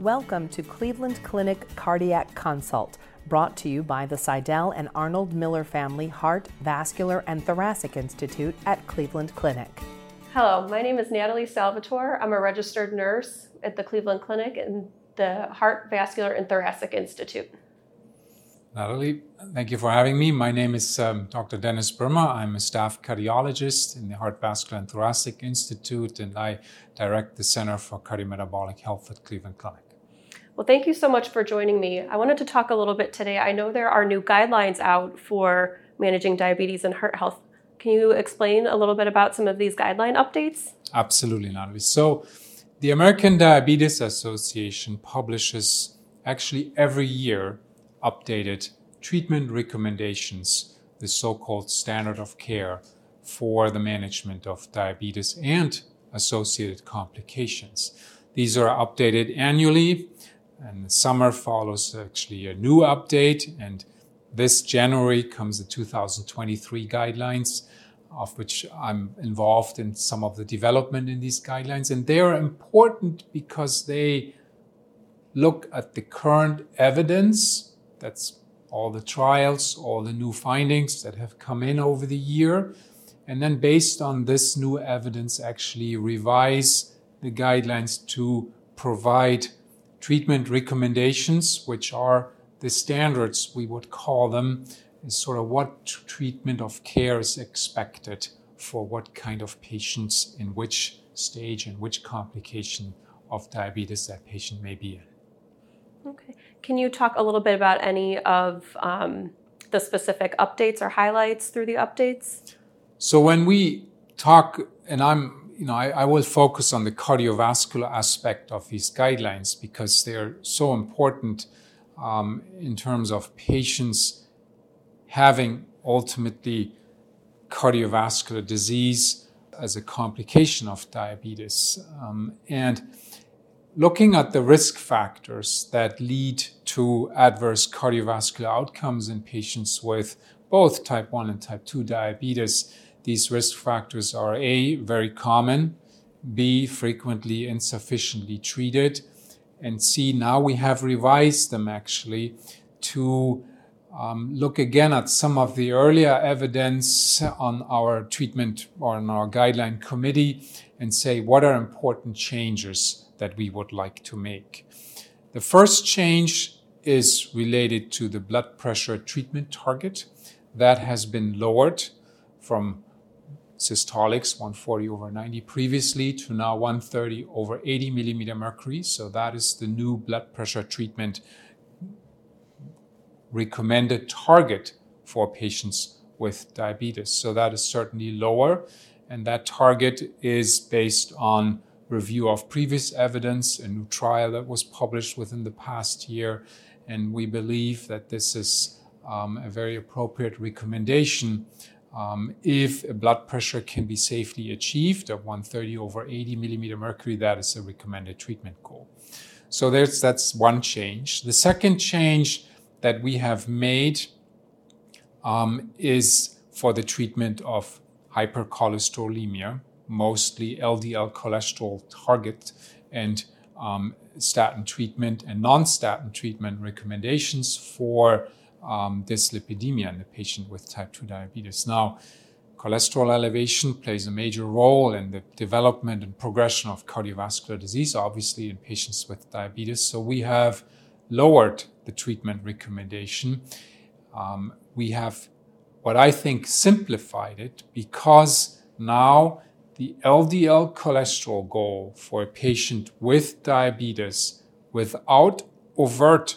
Welcome to Cleveland Clinic Cardiac Consult, brought to you by the Sydell and Arnold Miller Family Heart, Vascular, and Thoracic Institute at Cleveland Clinic. Hello, my name is Natalie Salvatore. I'm a registered nurse at the Cleveland Clinic and the Heart, Vascular, and Thoracic Institute. Natalie, thank you for having me. My name is um, Dr. Dennis Bruemmer. I'm a staff cardiologist in the Heart, Vascular, and Thoracic Institute, and I direct the Center for Cardiometabolic Health at Cleveland Clinic. Well, thank you so much for joining me. I wanted to talk a little bit today. I know there are new guidelines out for managing diabetes and heart health. Can you explain a little bit about some of these guideline updates? Absolutely, Natalie. So, the American Diabetes Association publishes actually every year updated treatment recommendations, the so called standard of care for the management of diabetes and associated complications. These are updated annually, and the summer follows actually a new update. And this January comes the 2023 guidelines, of which I'm involved in some of the development in these guidelines. And they are important because they look at the current evidence that's all the trials, all the new findings that have come in over the year. And then, based on this new evidence, actually revise the guidelines to provide treatment recommendations, which are the standards, we would call them, is sort of what treatment of care is expected for what kind of patients in which stage and which complication of diabetes that patient may be in. Can you talk a little bit about any of um, the specific updates or highlights through the updates? So when we talk, and I'm, you know, I, I will focus on the cardiovascular aspect of these guidelines because they're so important um, in terms of patients having ultimately cardiovascular disease as a complication of diabetes. Um, and looking at the risk factors that lead to adverse cardiovascular outcomes in patients with both type 1 and type 2 diabetes, these risk factors are A, very common, B, frequently insufficiently treated, and C, now we have revised them actually to um, look again at some of the earlier evidence on our treatment or on our guideline committee and say what are important changes that we would like to make. The first change is related to the blood pressure treatment target. That has been lowered from systolics 140 over 90 previously to now 130 over 80 millimeter mercury. So that is the new blood pressure treatment recommended target for patients with diabetes. So that is certainly lower. And that target is based on review of previous evidence, a new trial that was published within the past year. And we believe that this is um, a very appropriate recommendation um, if a blood pressure can be safely achieved of 130 over 80 millimeter mercury, that is a recommended treatment goal. So there's, that's one change. The second change that we have made um, is for the treatment of hypercholesterolemia mostly LDL cholesterol target and um, statin treatment and non-statin treatment recommendations for um, dyslipidemia in the patient with type 2 diabetes. Now, cholesterol elevation plays a major role in the development and progression of cardiovascular disease, obviously in patients with diabetes. So we have lowered the treatment recommendation. Um, we have what I think simplified it because now the LDL cholesterol goal for a patient with diabetes without overt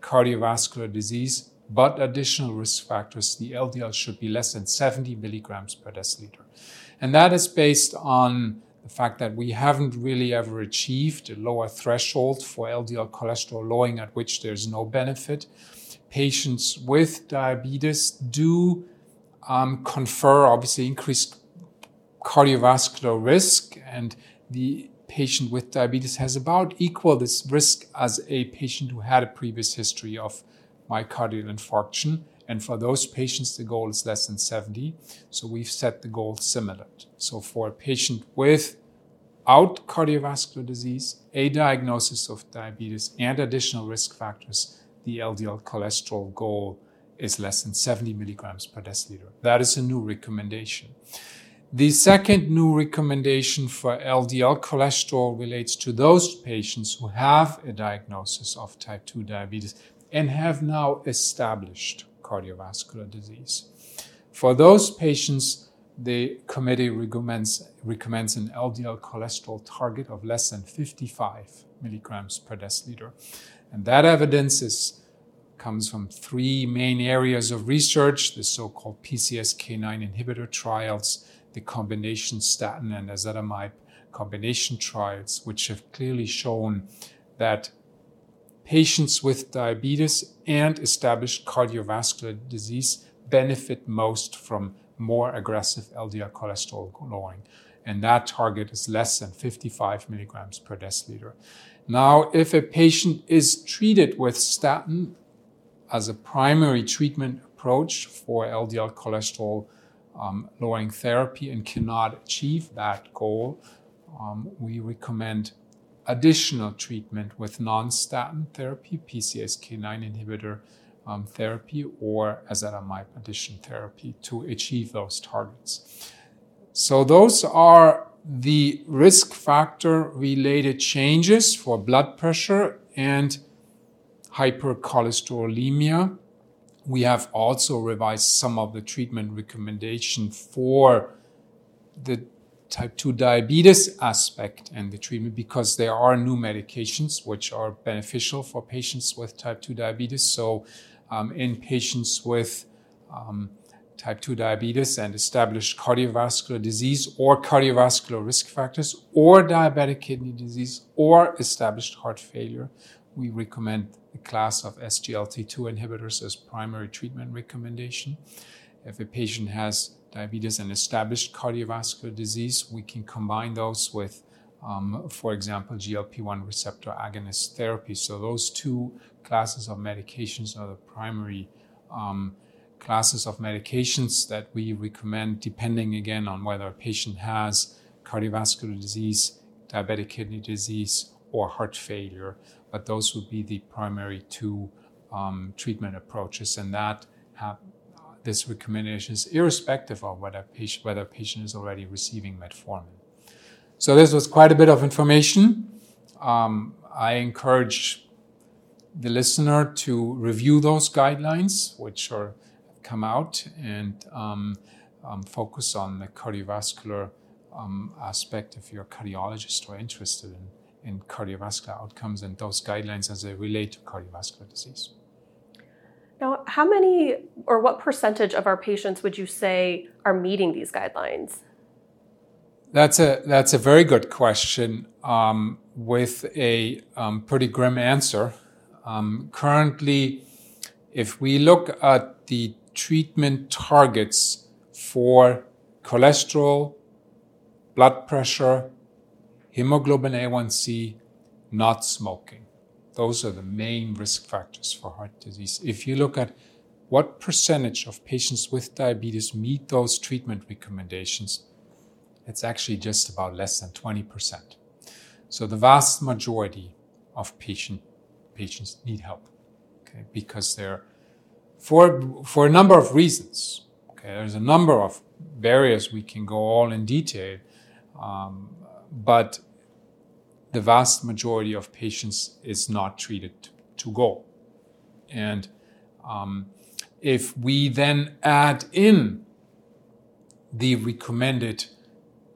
cardiovascular disease but additional risk factors, the LDL should be less than 70 milligrams per deciliter. And that is based on the fact that we haven't really ever achieved a lower threshold for LDL cholesterol lowering at which there's no benefit. Patients with diabetes do um, confer obviously increased cardiovascular risk, and the patient with diabetes has about equal this risk as a patient who had a previous history of myocardial infarction. And for those patients, the goal is less than 70. So we've set the goal similar. So for a patient without cardiovascular disease, a diagnosis of diabetes, and additional risk factors, the LDL cholesterol goal is less than 70 milligrams per deciliter. That is a new recommendation. The second new recommendation for LDL cholesterol relates to those patients who have a diagnosis of type 2 diabetes and have now established cardiovascular disease. For those patients, the committee recommends, recommends an LDL cholesterol target of less than 55 milligrams per deciliter. And that evidence is, comes from three main areas of research the so called PCSK9 inhibitor trials, the combination statin and ezetimibe combination trials, which have clearly shown that patients with diabetes and established cardiovascular disease benefit most from more aggressive LDL cholesterol lowering. And that target is less than 55 milligrams per deciliter. Now, if a patient is treated with statin as a primary treatment approach for LDL cholesterol um, lowering therapy and cannot achieve that goal, um, we recommend additional treatment with non statin therapy, PCSK9 inhibitor um, therapy, or ezetimibe addition therapy to achieve those targets. So, those are the risk factor related changes for blood pressure and hypercholesterolemia. We have also revised some of the treatment recommendation for the type 2 diabetes aspect and the treatment because there are new medications which are beneficial for patients with type 2 diabetes. So, um, in patients with um, type 2 diabetes and established cardiovascular disease or cardiovascular risk factors or diabetic kidney disease or established heart failure, we recommend the class of SGLT2 inhibitors as primary treatment recommendation. If a patient has diabetes and established cardiovascular disease, we can combine those with, um, for example, GLP 1 receptor agonist therapy. So, those two classes of medications are the primary um, classes of medications that we recommend, depending again on whether a patient has cardiovascular disease, diabetic kidney disease, or heart failure. But those would be the primary two um, treatment approaches, and that have, this recommendation is irrespective of whether patient, whether patient is already receiving metformin. So this was quite a bit of information. Um, I encourage the listener to review those guidelines, which are come out, and um, um, focus on the cardiovascular um, aspect if you're a cardiologist or interested in, in cardiovascular outcomes and those guidelines as they relate to cardiovascular disease. Now, how many or what percentage of our patients would you say are meeting these guidelines? That's a that's a very good question um, with a um, pretty grim answer. Um, currently, if we look at the treatment targets for cholesterol, blood pressure, hemoglobin A1C, not smoking, those are the main risk factors for heart disease. If you look at what percentage of patients with diabetes meet those treatment recommendations, it's actually just about less than 20%. So the vast majority of patient, patients need help, okay, because they're for, for a number of reasons. Okay, there's a number of barriers we can go all in detail, um, but the vast majority of patients is not treated to goal. And um, if we then add in the recommended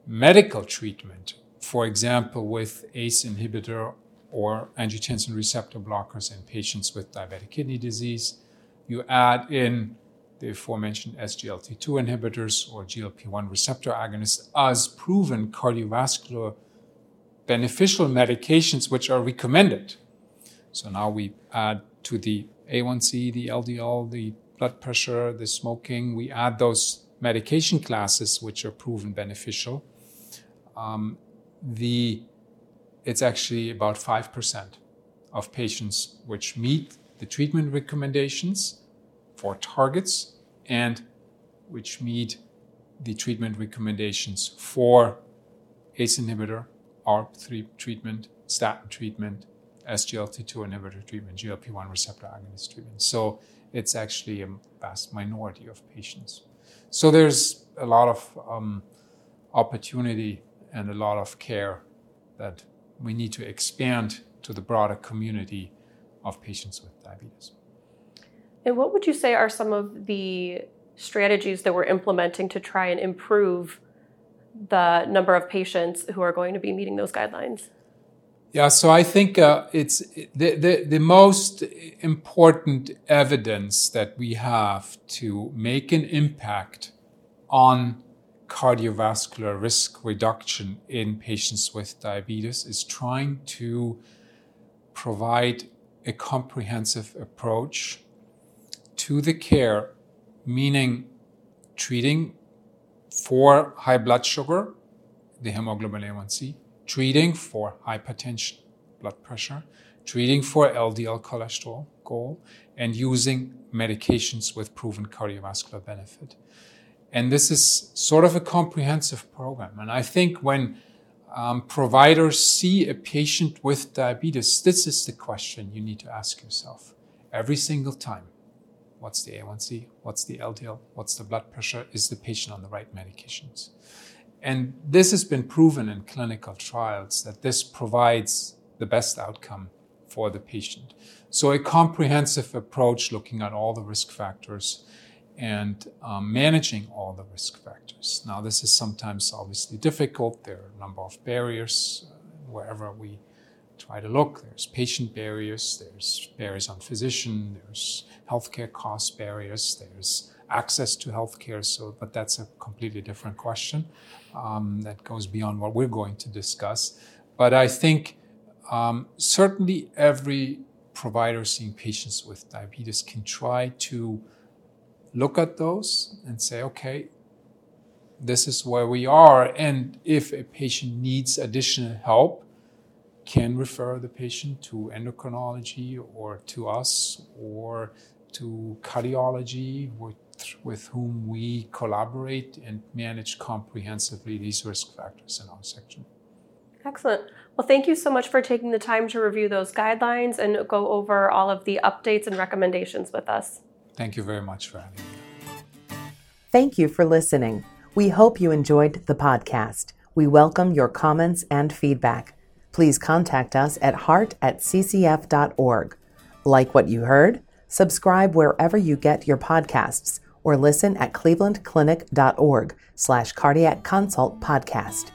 medical treatment, for example, with ACE inhibitor or angiotensin receptor blockers in patients with diabetic kidney disease, you add in the aforementioned SGLT2 inhibitors or GLP 1 receptor agonists as proven cardiovascular beneficial medications which are recommended. So now we add to the A1C, the LDL, the blood pressure, the smoking, we add those medication classes which are proven beneficial. Um, the, it's actually about 5% of patients which meet the treatment recommendations for targets and which meet the treatment recommendations for ACE inhibitor ARB3 treatment, statin treatment, SGLT2 inhibitor treatment, GLP1 receptor agonist treatment. So it's actually a vast minority of patients. So there's a lot of um, opportunity and a lot of care that we need to expand to the broader community of patients with diabetes. And what would you say are some of the strategies that we're implementing to try and improve the number of patients who are going to be meeting those guidelines? Yeah, so I think uh, it's the, the, the most important evidence that we have to make an impact on cardiovascular risk reduction in patients with diabetes is trying to provide a comprehensive approach to the care, meaning treating for high blood sugar, the hemoglobin A1C, treating for hypertension, blood pressure, treating for LDL cholesterol goal, and using medications with proven cardiovascular benefit. And this is sort of a comprehensive program. And I think when um, providers see a patient with diabetes, this is the question you need to ask yourself every single time. What's the A1C? What's the LDL? What's the blood pressure? Is the patient on the right medications? And this has been proven in clinical trials that this provides the best outcome for the patient. So, a comprehensive approach looking at all the risk factors and um, managing all the risk factors. Now, this is sometimes obviously difficult. There are a number of barriers uh, wherever we try to look. There's patient barriers, there's barriers on physician, there's healthcare cost barriers, there's access to healthcare. So, but that's a completely different question um, that goes beyond what we're going to discuss. But I think um, certainly every provider seeing patients with diabetes can try to look at those and say, okay, this is where we are. And if a patient needs additional help, can refer the patient to endocrinology or to us or to cardiology with, with whom we collaborate and manage comprehensively these risk factors in our section. Excellent. Well, thank you so much for taking the time to review those guidelines and go over all of the updates and recommendations with us. Thank you very much for having me. Thank you for listening. We hope you enjoyed the podcast. We welcome your comments and feedback. Please contact us at heart at ccf.org. Like what you heard? Subscribe wherever you get your podcasts or listen at clevelandclinic.org slash cardiac consult podcast.